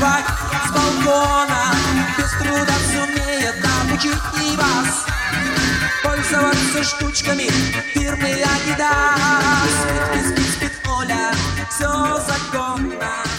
С балкона. Без труда сумеет научить и вас. Пользоваться штучками фирмы Adidas. Спит, спит, спит, спит Оля, все законно.